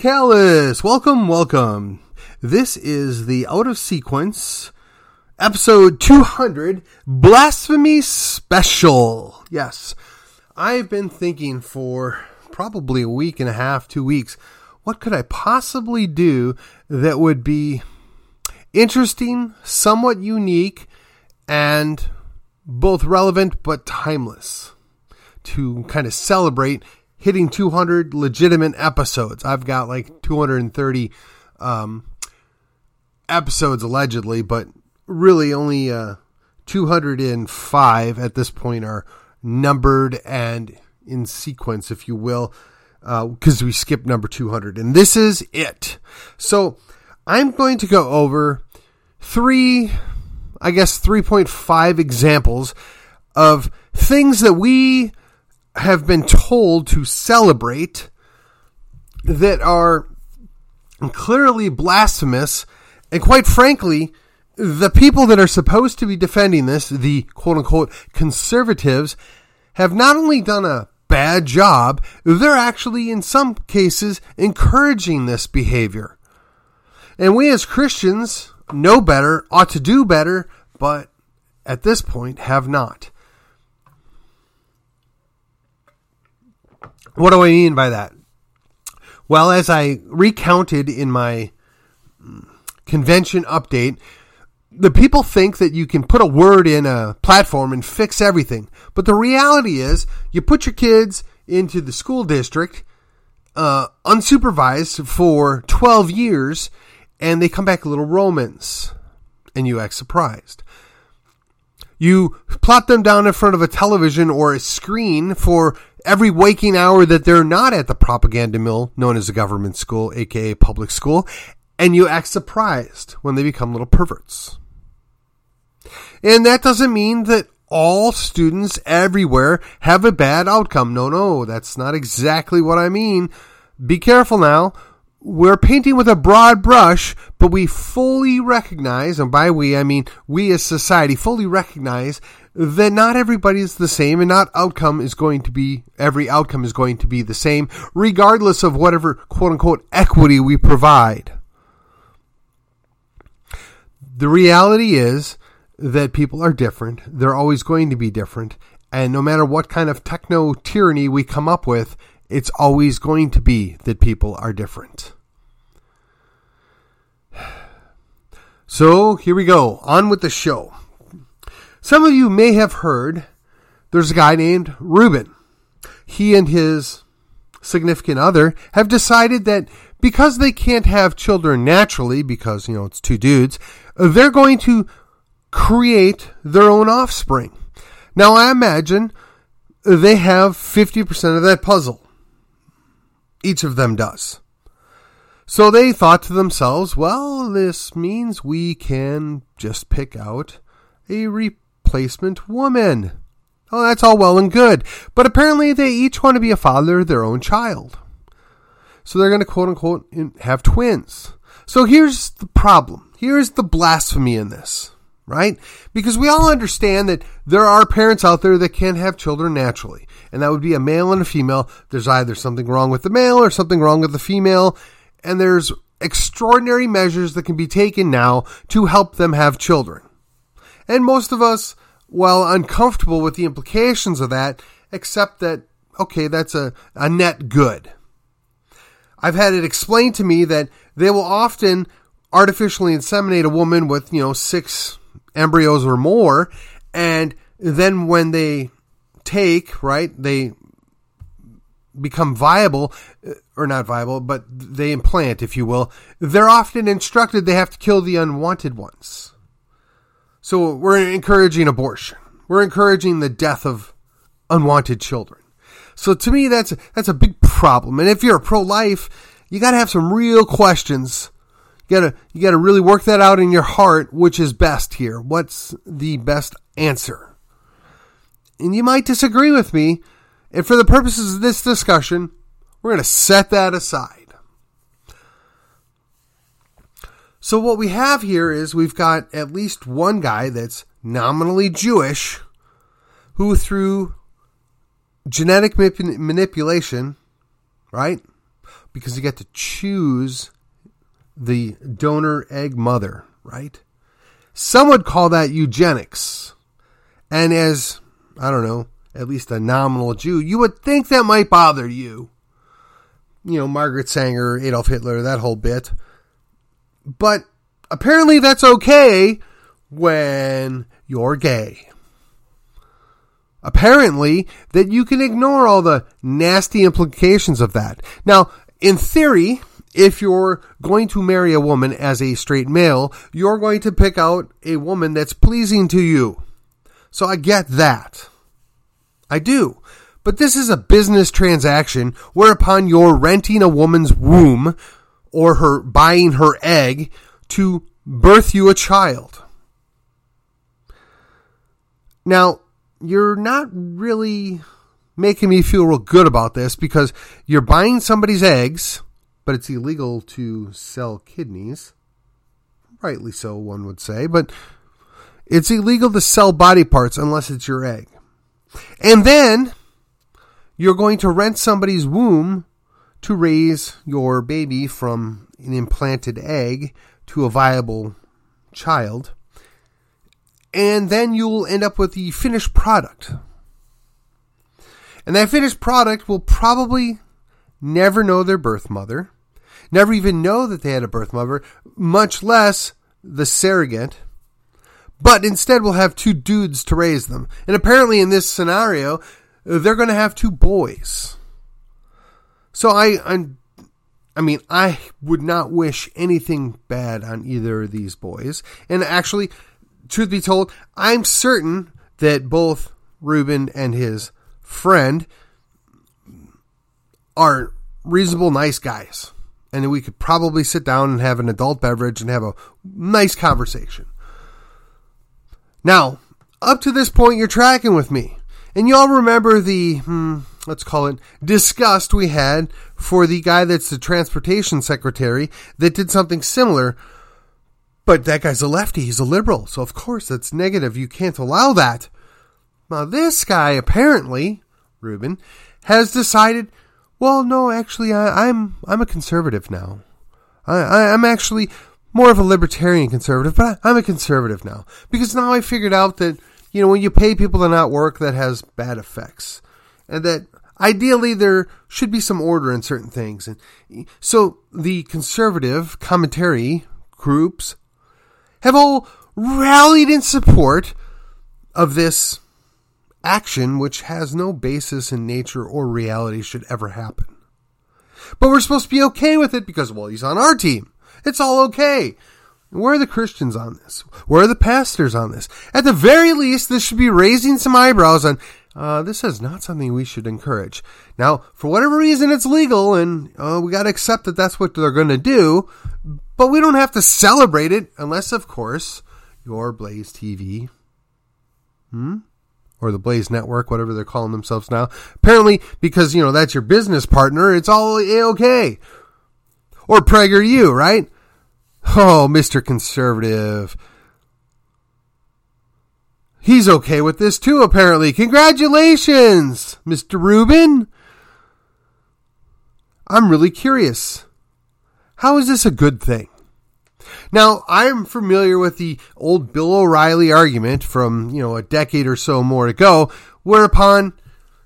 Callus, welcome, welcome. This is the out of sequence episode 200 blasphemy special. Yes, I've been thinking for probably a week and a half, two weeks, what could I possibly do that would be interesting, somewhat unique, and both relevant but timeless to kind of celebrate hitting 200 legitimate episodes. I've got like 230 um, episodes allegedly, but really only uh, 205 at this point are numbered and in sequence, if you will, because uh, we skipped number 200. And this is it. So I'm going to go over three, I guess, 3.5 examples of things that we have been told to celebrate that are clearly blasphemous. And quite frankly, the people that are supposed to be defending this, the quote unquote conservatives, have not only done a bad job, they're actually in some cases encouraging this behavior. And we as Christians know better, ought to do better, but at this point have not. What do I mean by that? Well, as I recounted in my convention update, the people think that you can put a word in a platform and fix everything. But the reality is, you put your kids into the school district uh, unsupervised for 12 years, and they come back little Romans, and you act surprised. You plot them down in front of a television or a screen for every waking hour that they're not at the propaganda mill known as a government school, aka public school, and you act surprised when they become little perverts. And that doesn't mean that all students everywhere have a bad outcome. No, no, that's not exactly what I mean. Be careful now we're painting with a broad brush, but we fully recognize, and by we I mean we as society fully recognize that not everybody is the same and not outcome is going to be every outcome is going to be the same, regardless of whatever quote unquote equity we provide. The reality is that people are different. They're always going to be different. And no matter what kind of techno tyranny we come up with, it's always going to be that people are different. So here we go. On with the show. Some of you may have heard there's a guy named Rubin. He and his significant other have decided that because they can't have children naturally, because, you know, it's two dudes, they're going to create their own offspring. Now, I imagine they have 50% of that puzzle. Each of them does. So they thought to themselves, well, this means we can just pick out a replacement woman. Oh, that's all well and good. But apparently they each want to be a father of their own child. So they're going to quote unquote have twins. So here's the problem. Here's the blasphemy in this, right? Because we all understand that there are parents out there that can't have children naturally and that would be a male and a female. There's either something wrong with the male or something wrong with the female, and there's extraordinary measures that can be taken now to help them have children. And most of us, while uncomfortable with the implications of that, accept that, okay, that's a, a net good. I've had it explained to me that they will often artificially inseminate a woman with, you know, six embryos or more, and then when they take, right? They become viable, uh, or not viable, but they implant, if you will. They're often instructed they have to kill the unwanted ones. So we're encouraging abortion. We're encouraging the death of unwanted children. So to me, that's that's a big problem. And if you're pro-life, you got to have some real questions. You gotta you gotta really work that out in your heart. Which is best here? What's the best answer? and you might disagree with me. And for the purposes of this discussion, we're to set that aside. So, what we have here is we've got at least one guy that's nominally Jewish who, through genetic manipulation, right, because you get to choose the donor egg mother, right? Some would call that eugenics. And as, I don't know, at least a nominal Jew, you would think that might bother you. You know, Margaret Sanger, Adolf Hitler, that whole bit. But apparently that's okay when you're gay. Apparently, that you can ignore all the nasty implications of that. Now, in theory, if you're going to marry a woman as a straight male, you're going to pick out a woman that's pleasing to you. So I get that. I do. But this is a business transaction whereupon you're renting a woman's womb or her buying her egg to birth you a child. Now, you're not really making me feel real good about this because you're buying somebody's eggs, but it's illegal to sell kidneys. Rightly so, one would say, but it's illegal to sell body parts unless it's your egg. And then you're going to rent somebody's womb to raise your baby from an implanted egg to a viable child. And then you'll end up with the finished product. And that finished product will probably never know their birth mother, never even know that they had a birth mother, much less the surrogate. But instead, we'll have two dudes to raise them. And apparently, in this scenario, they're going to have two boys. So I, I'm, I mean, I would not wish anything bad on either of these boys. And actually, truth be told, I'm certain that both Rubin and his friend are reasonable, nice guys. And we could probably sit down and have an adult beverage and have a nice conversation. Now, up to this point, you're tracking with me. And y'all remember the, hmm, let's call it, disgust we had for the guy that's the transportation secretary that did something similar. But that guy's a lefty. He's a liberal. So, of course, that's negative. You can't allow that. Now, this guy, apparently, Rubin, has decided, well, no, actually, I, am I'm, I'm a conservative now. I, I, I'm actually more of a libertarian conservative, but I, I'm a conservative now. Because now I figured out that you know, when you pay people to not work, that has bad effects. And that ideally there should be some order in certain things. And so the conservative commentary groups have all rallied in support of this action, which has no basis in nature or reality should ever happen. But we're supposed to be okay with it because, well, he's on our team. It's all okay. Where are the Christians on this? Where are the pastors on this? At the very least, this should be raising some eyebrows on, uh, this is not something we should encourage. Now, for whatever reason, it's legal and uh, we got to accept that that's what they're going to do, but we don't have to celebrate it unless, of course, your Blaze TV, hmm? Or the Blaze Network, whatever they're calling themselves now. Apparently, because, you know, that's your business partner, it's all A okay. Or PragerU, right? Oh, Mr. Conservative. He's okay with this too, apparently. Congratulations, Mr. Rubin. I'm really curious. How is this a good thing? Now, I'm familiar with the old Bill O'Reilly argument from, you know, a decade or so more ago, whereupon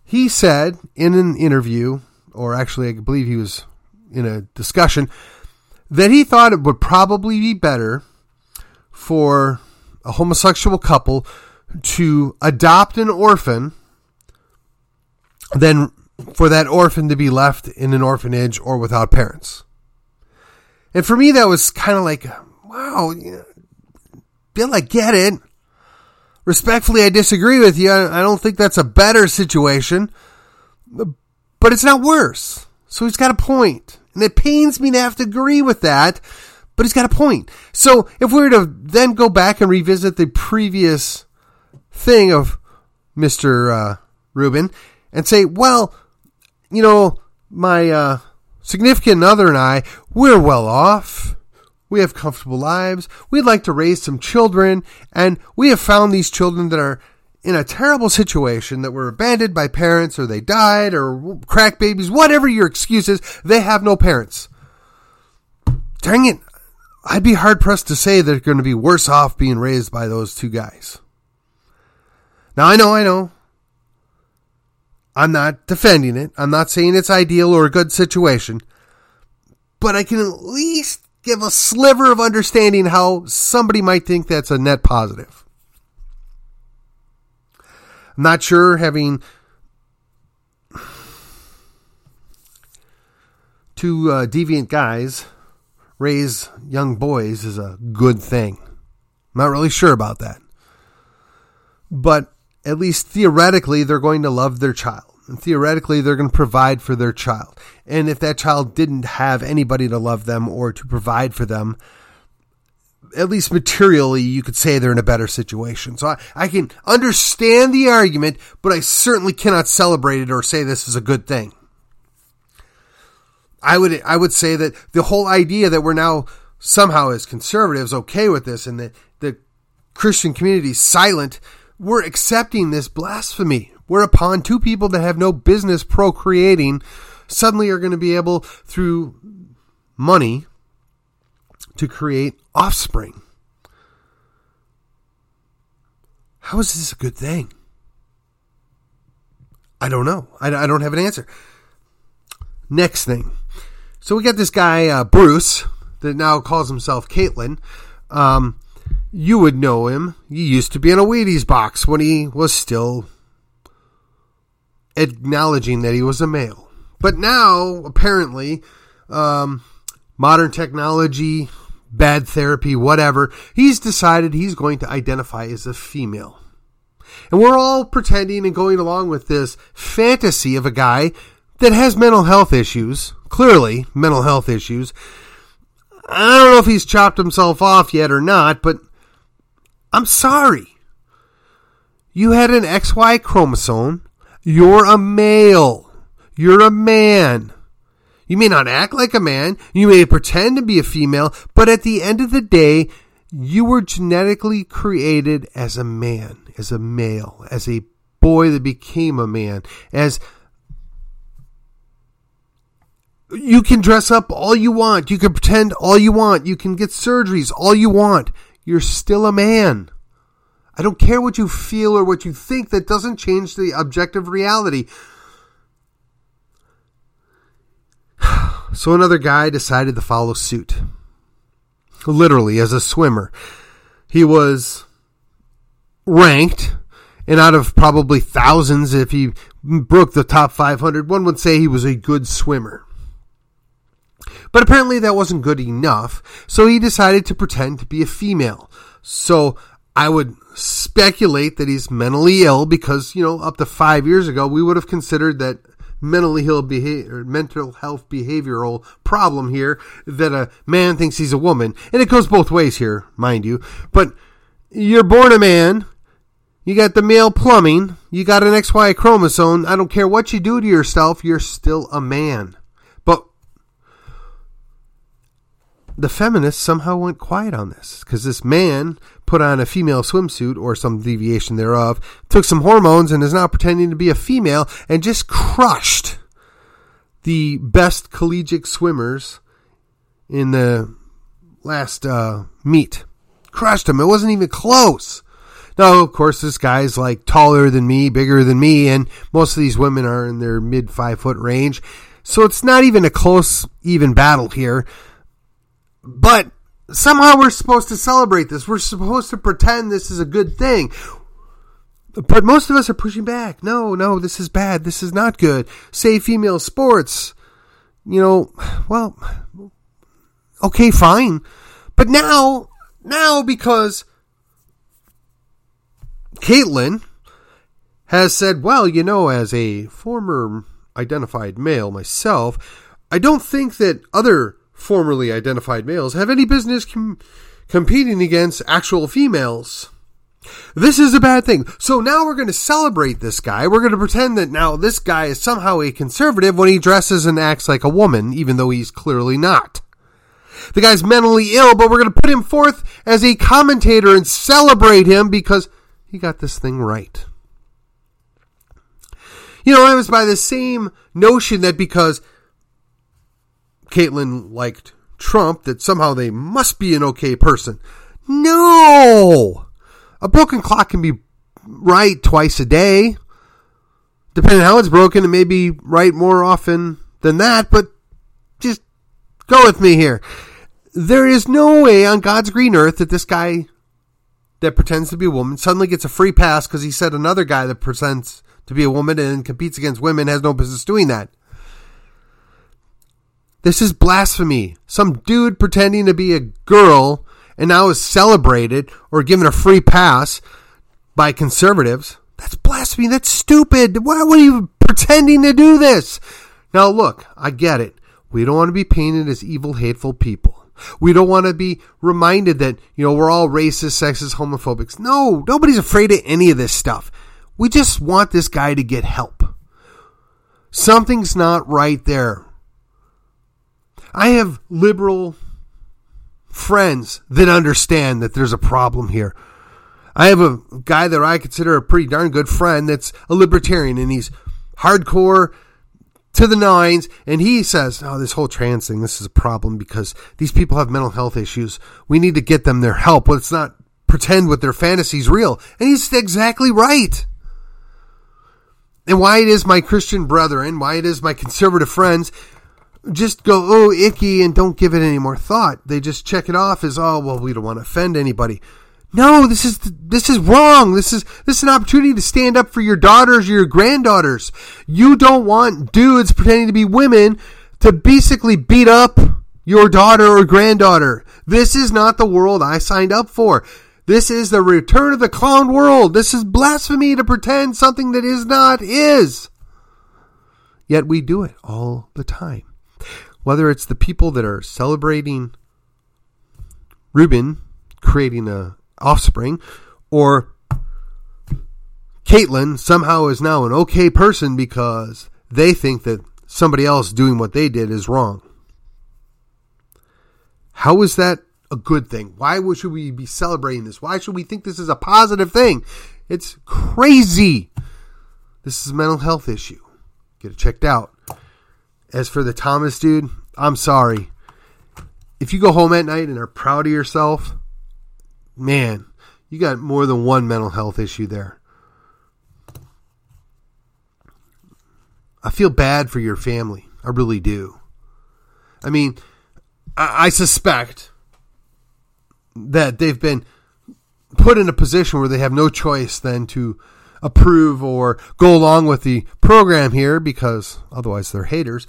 he said in an interview, or actually, I believe he was in a discussion, that he thought it would probably be better for a homosexual couple to adopt an orphan than for that orphan to be left in an orphanage or without parents. And for me, that was kind of like, wow, Bill, I get it. Respectfully, I disagree with you. I don't think that's a better situation, but it's not worse. So he's got a point. And it pains me to have to agree with that, but he's got a point. So if we were to then go back and revisit the previous thing of Mr. Uh, Rubin and say, well, you know, my uh, significant other and I, we're well off. We have comfortable lives. We'd like to raise some children, and we have found these children that are in a terrible situation that were abandoned by parents or they died or crack babies, whatever your excuse is, they have no parents. Dang it. I'd be hard pressed to say they're going to be worse off being raised by those two guys. Now, I know, I know. I'm not defending it. I'm not saying it's ideal or a good situation. But I can at least give a sliver of understanding how somebody might think that's a net positive. I'm not sure having two uh, deviant guys raise young boys is a good thing. I'm not really sure about that. But at least theoretically, they're going to love their child. And theoretically, they're going to provide for their child. And if that child didn't have anybody to love them or to provide for them, at least materially, you could say they're in a better situation. So I, I can understand the argument, but I certainly cannot celebrate it or say this is a good thing. I would I would say that the whole idea that we're now somehow as conservatives okay with this and that the Christian community is silent, we're accepting this blasphemy. Whereupon two people that have no business procreating suddenly are going to be able through money to create offspring. How is this a good thing? I don't know. I, I don't have an answer. Next thing. So we got this guy, uh, Bruce, that now calls himself Caitlyn. Um, you would know him. He used to be in a Wheaties box when he was still acknowledging that he was a male. But now, apparently, um, modern technology, bad therapy, whatever, he's decided he's going to identify as a female. And we're all pretending and going along with this fantasy of a guy that has mental health issues, clearly mental health issues. I don't know if he's chopped himself off yet or not, but I'm sorry. You had an XY chromosome. You're a male. You're a man. You may not act like a man. You may pretend to be a female, but at the end of the day, you were genetically created as a man, as a male, as a boy that became a man, as you can dress up all you want. You can pretend all you want. You can get surgeries all you want. You're still a man. I don't care what you feel or what you think. That doesn't change the objective reality. So another guy decided to follow suit. Literally, as a swimmer. He was ranked, and out of probably thousands, if he broke the top 500, one would say he was a good swimmer. But apparently that wasn't good enough, so he decided to pretend to be a female. So I would speculate that he's mentally ill because, you know, up to five years ago, we would have considered that mentally ill behavior, mental health behavioral problem here that a man thinks he's a woman. And it goes both ways here, mind you. But you're born a man. You got the male plumbing. You got an XY chromosome. I don't care what you do to yourself. You're still a man. But the feminists somehow went quiet on this because this man put on a female swimsuit or some deviation thereof, took some hormones, and is now pretending to be a female and just crushed the best collegiate swimmers in the last uh, meet. Crushed them. It wasn't even close. Now, of course, this guy's like taller than me, bigger than me, and most of these women are in their mid five foot range. So it's not even a close, even battle here. But somehow we're supposed to celebrate this. We're supposed to pretend this is a good thing. But most of us are pushing back. No, no, this is bad. This is not good. Say female sports. You know, well, okay, fine. But now, now because Caitlyn has said, well, you know, as a former identified male myself, I don't think that other formerly identified males have any business com- competing against actual females. This is a bad thing. So now we're going to celebrate this guy. We're going to pretend that now this guy is somehow a conservative when he dresses and acts like a woman, even though he's clearly not. The guy's mentally ill, but we're going to put him forth as a commentator and celebrate him because he got this thing right. You know, it was by the same notion that because Caitlyn liked Trump, that somehow they must be an okay person. No! A broken clock can be right twice a day. Depending on how it's broken, it may be right more often than that, but just go with me here. There is no way on God's green earth that this guy that pretends to be a woman suddenly gets a free pass because he said another guy that pretends to be a woman and competes against women has no business doing that. This is blasphemy. Some dude pretending to be a girl and now is celebrated or given a free pass by conservatives. That's blasphemy. That's stupid. Why are you pretending to do this? Now, look, I get it. We don't want to be painted as evil, hateful people. We don't want to be reminded that, you know, we're all racist, sexist, homophobics. No, nobody's afraid of any of this stuff. We just want this guy to get help. Something's not right there. I have liberal friends that understand that there's a problem here. I have a guy that I consider a pretty darn good friend that's a libertarian and he's hardcore to the nines and he says, Oh, this whole trans thing, this is a problem because these people have mental health issues. We need to get them their help. Let's not pretend with their fantasies real. And he's exactly right. And why it is my Christian brethren, why it is my conservative friends just go, oh, icky, and don't give it any more thought. They just check it off as, oh, well, we don't want to offend anybody. No, this is this is wrong. This is this is an opportunity to stand up for your daughters, your granddaughters. You don't want dudes pretending to be women to basically beat up your daughter or granddaughter. This is not the world I signed up for. This is the return of the clown world. This is blasphemy to pretend something that is not is. Yet we do it all the time whether it's the people that are celebrating Rubin creating a offspring or Caitlyn somehow is now an okay person because they think that somebody else doing what they did is wrong. How is that a good thing? Why should we be celebrating this? Why should we think this is a positive thing? It's crazy. This is a mental health issue. Get it checked out. As for the Thomas dude, I'm sorry. If you go home at night and are proud of yourself, man, you got more than one mental health issue there. I feel bad for your family. I really do. I mean, I, I suspect that they've been put in a position where they have no choice than to approve or go along with the program here because otherwise they're haters.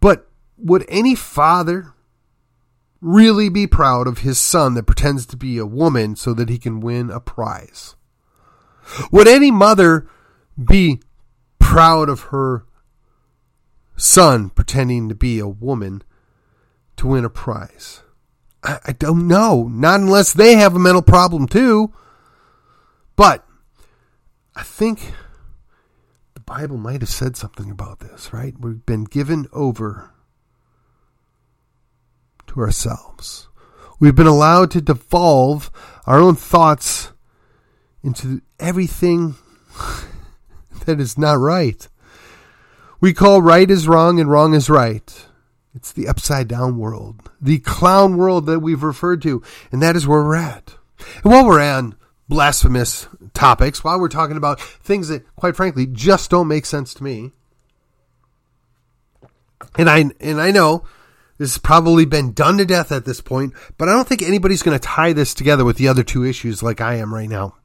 But would any father really be proud of his son that pretends to be a woman so that he can win a prize? Would any mother be proud of her son pretending to be a woman to win a prize? I, don't know. Not unless they have a mental problem too. But I think the Bible might have said something about this, right? We've been given over to ourselves. We've been allowed to devolve our own thoughts into everything that is not right. We call right is wrong and wrong is right. It's the upside down world, the clown world that we've referred to, and that is where we're at. And while we're on blasphemous topics, while we're talking about things that, quite frankly, just don't make sense to me, and I and I know this has probably been done to death at this point, but I don't think anybody's going to tie this together with the other two issues like I am right now.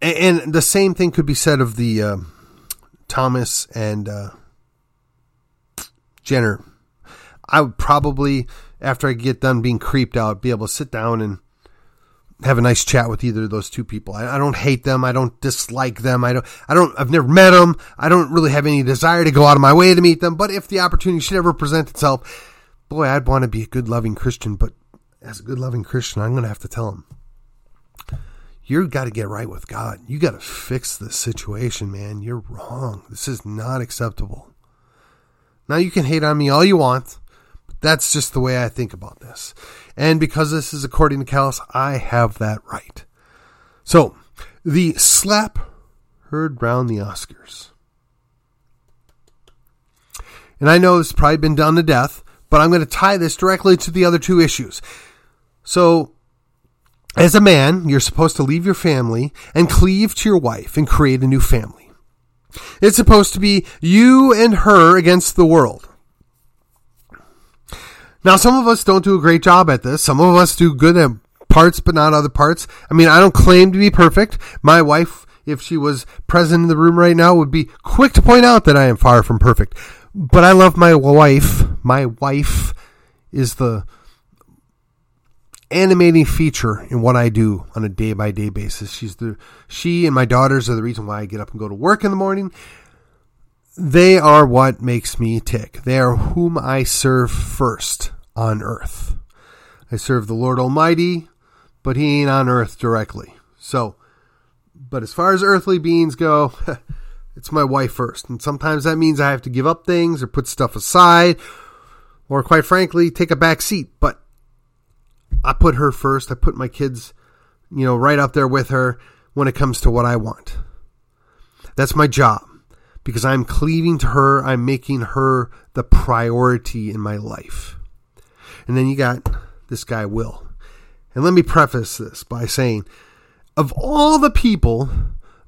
And, and the same thing could be said of the uh, Thomas and uh, Jenner. I would probably, after I get done being creeped out, be able to sit down and have a nice chat with either of those two people. I, I, don't hate them. I don't dislike them. I don't, I don't, I've never met them. I don't really have any desire to go out of my way to meet them. But if the opportunity should ever present itself, boy, I'd want to be a good, loving Christian. But as a good, loving Christian, I'm going to have to tell them, you've got to get right with God. You got to fix this situation, man. You're wrong. This is not acceptable. Now you can hate on me all you want. That's just the way I think about this. And because this is according to Callus, I have that right. So, the slap heard round the Oscars. And I know has probably been done to death, but I'm going to tie this directly to the other two issues. So, as a man, you're supposed to leave your family and cleave to your wife and create a new family. It's supposed to be you and her against the world. Now, some of us don't do a great job at this. Some of us do good at parts, but not other parts. I mean, I don't claim to be perfect. My wife, if she was present in the room right now, would be quick to point out that I am far from perfect. But I love my wife. My wife is the animating feature in what I do on a day by day basis. She's the she and my daughters are the reason why I get up and go to work in the morning. They are what makes me tick. They are whom I serve first on earth. I serve the Lord Almighty, but he ain't on earth directly. So, but as far as earthly beings go, it's my wife first. And sometimes that means I have to give up things or put stuff aside or quite frankly, take a back seat. But I put her first. I put my kids, you know, right up there with her when it comes to what I want. That's my job because I'm cleaving to her. I'm making her the priority in my life. And then you got this guy, Will. And let me preface this by saying, of all the people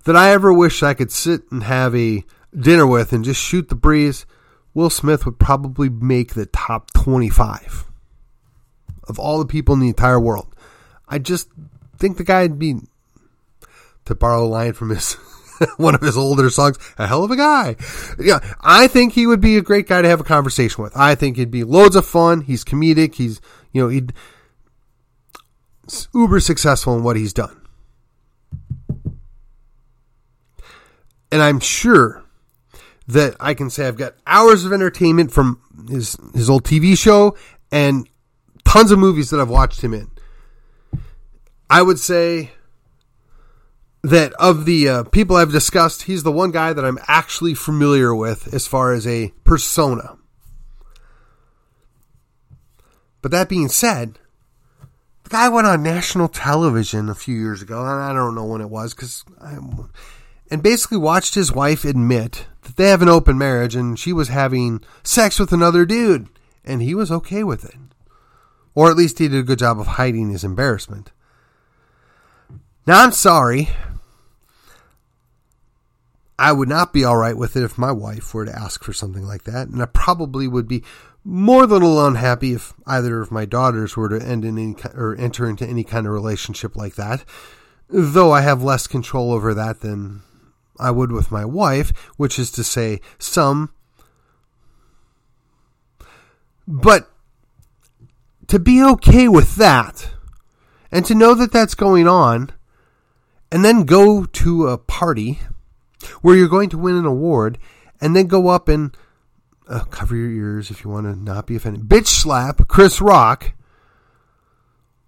that I ever wish I could sit and have a dinner with and just shoot the breeze, Will Smith would probably make the top 25 of all the people in the entire world. I just think the guy'd be, to borrow a line from his one of his older songs, a hell of a guy. Yeah, I think he would be a great guy to have a conversation with. I think he'd be loads of fun. He's comedic. He's, you know, he'd uber successful in what he's done. And I'm sure that I can say I've got hours of entertainment from his his old TV show and tons of movies that I've watched him in. I would say that of the uh, people I've discussed, he's the one guy that I'm actually familiar with as far as a persona. But that being said, the guy went on national television a few years ago, and I don't know when it was, because I'm and basically watched his wife admit that they have an open marriage and she was having sex with another dude, and he was okay with it. Or at least he did a good job of hiding his embarrassment. Now, I'm sorry, I would not be all right with it if my wife were to ask for something like that, and I probably would be more than a little unhappy if either of my daughters were to end in any or enter into any kind of relationship like that. Though I have less control over that than I would with my wife, which is to say, some. But to be okay with that, and to know that that's going on, and then go to a party where you're going to win an award and then go up and uh, cover your ears if you want to not be offended. Bitch slap Chris Rock.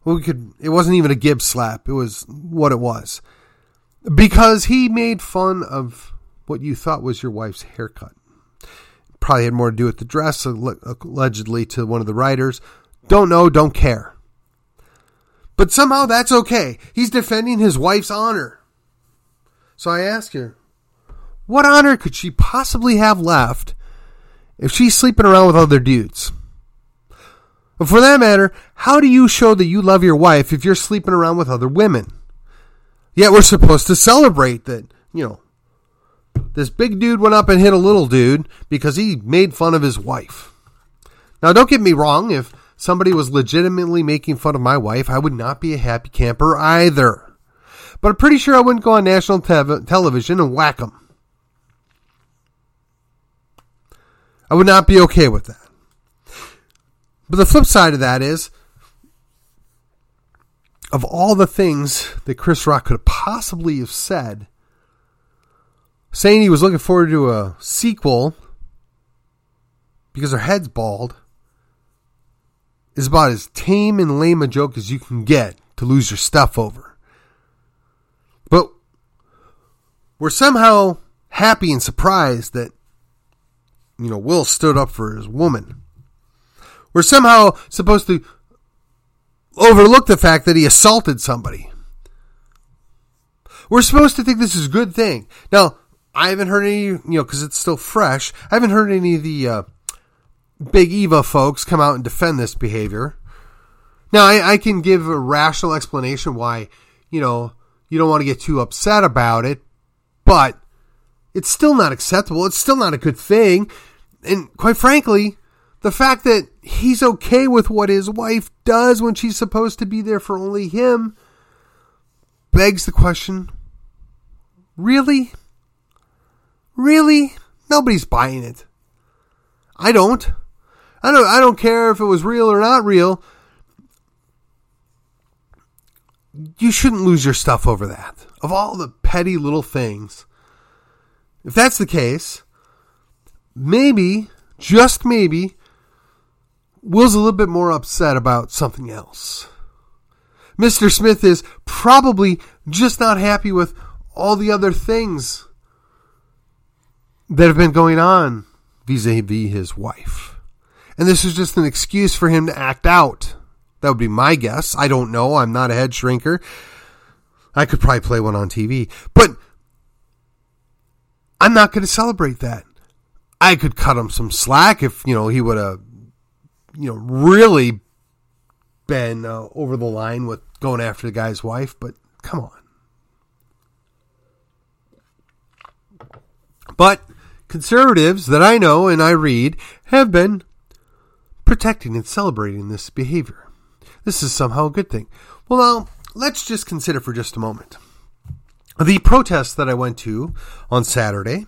Well, we could. It wasn't even a Gibbs slap. It was what it was, because he made fun of what you thought was your wife's haircut. Probably had more to do with the dress, allegedly to one of the writers. Don't know. Don't care. But somehow that's okay. He's defending his wife's honor. So I ask you, what honor could she possibly have left if she's sleeping around with other dudes? But for that matter, how do you show that you love your wife if you're sleeping around with other women? Yet we're supposed to celebrate that, you know, this big dude went up and hit a little dude because he made fun of his wife. Now, don't get me wrong, if somebody was legitimately making fun of my wife, I would not be a happy camper either. But I'm pretty sure I wouldn't go on national te- television and whack them. I would not be okay with that. But the flip side of that is, of all the things that Chris Rock could possibly have said, saying he was looking forward to a sequel because her head's bald is about as tame and lame a joke as you can get to lose your stuff over. But we're somehow happy and surprised that you know, Will stood up for his woman. We're somehow supposed to overlook the fact that he assaulted somebody. We're supposed to think this is a good thing. Now, I haven't heard any, you know, because it's still fresh. I haven't heard any of the uh, big Eva folks come out and defend this behavior. Now, I, I can give a rational explanation why, you know, you don't want to get too upset about it, but it's still not acceptable. It's still not a good thing. And quite frankly, the fact that he's okay with what his wife does when she's supposed to be there for only him begs the question really? Really? Nobody's buying it. I don't. I don't I don't care if it was real or not real. You shouldn't lose your stuff over that. Of all the petty little things. If that's the case, maybe, just maybe, Will's a little bit more upset about something else. Mr. Smith is probably just not happy with all the other things that have been going on vis a vis his wife. And this is just an excuse for him to act out. That would be my guess. I don't know. I'm not a head shrinker. I could probably play one on TV. But I'm not going to celebrate that. I could cut him some slack if, you know, he would have, you know, really been uh, over the line with going after the guy's wife, but come on. But conservatives that I know and I read have been protecting and celebrating this behavior. This is somehow a good thing. Well, now, let's just consider for just a moment. The protest that I went to on Saturday,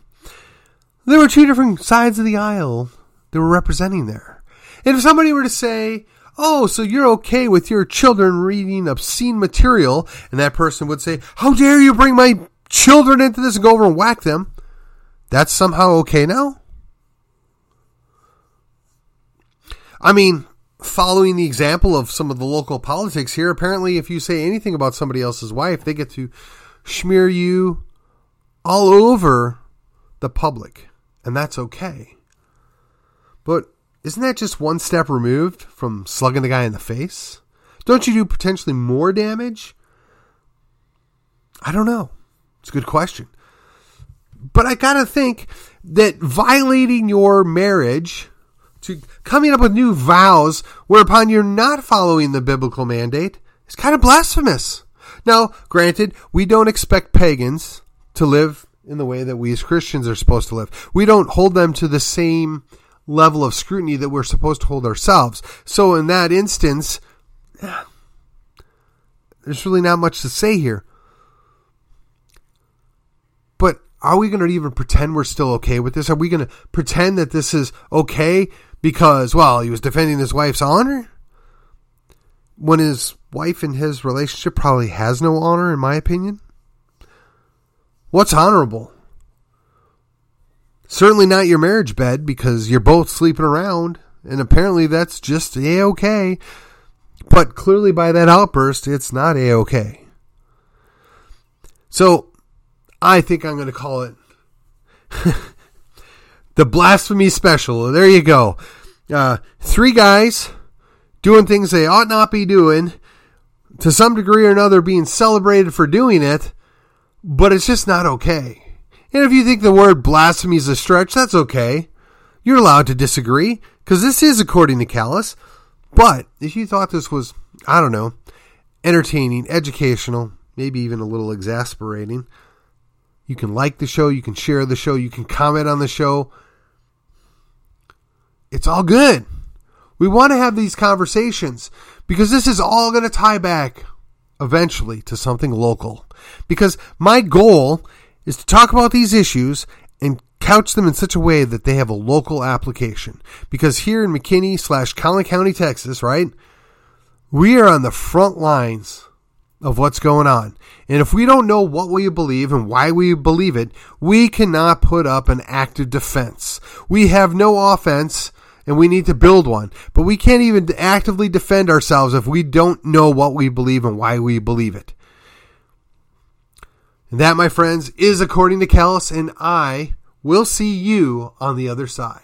there were two different sides of the aisle that were representing there. And if somebody were to say, Oh, so you're okay with your children reading obscene material, and that person would say, How dare you bring my children into this and go over and whack them? That's somehow okay now? I mean, following the example of some of the local politics here, apparently, if you say anything about somebody else's wife, they get to smear you all over the public, and that's okay. But isn't that just one step removed from slugging the guy in the face? Don't you do potentially more damage? I don't know. It's a good question. But I gotta think that violating your marriage to coming up with new vows whereupon you're not following the biblical mandate is kind of blasphemous. Now, granted, we don't expect pagans to live in the way that we as Christians are supposed to live. We don't hold them to the same level of scrutiny that we're supposed to hold ourselves. So in that instance, there's really not much to say here. But are we going to even pretend we're still okay with this? Are we going to pretend that this is okay because, well, he was defending his wife's honor? When his wife in his relationship probably has no honor, in my opinion? What's honorable? Certainly not your marriage bed because you're both sleeping around, and apparently that's just a okay. But clearly, by that outburst, it's not a okay. So, I think I'm going to call it the blasphemy special. There you go. Uh, three guys doing things they ought not be doing, to some degree or another being celebrated for doing it, but it's just not okay. And if you think the word blasphemy is a stretch, that's okay. You're allowed to disagree, because this is according to Callus. But if you thought this was, I don't know, entertaining, educational, maybe even a little exasperating, you can like the show, you can share the show, you can comment on the show. It's all good. We want to have these conversations because this is all going to tie back eventually to something local. Because my goal is to talk about these issues and couch them in such a way that they have a local application. Because here in McKinney slash Collin County, Texas, right, we are on the front lines of what's going on. And if we don't know what we believe and why we believe it, we cannot put up an active defense. We have no offense and we need to build one. But we can't even actively defend ourselves if we don't know what we believe and why we believe it. And that, my friends, is according to Callus, and I will see you on the other side.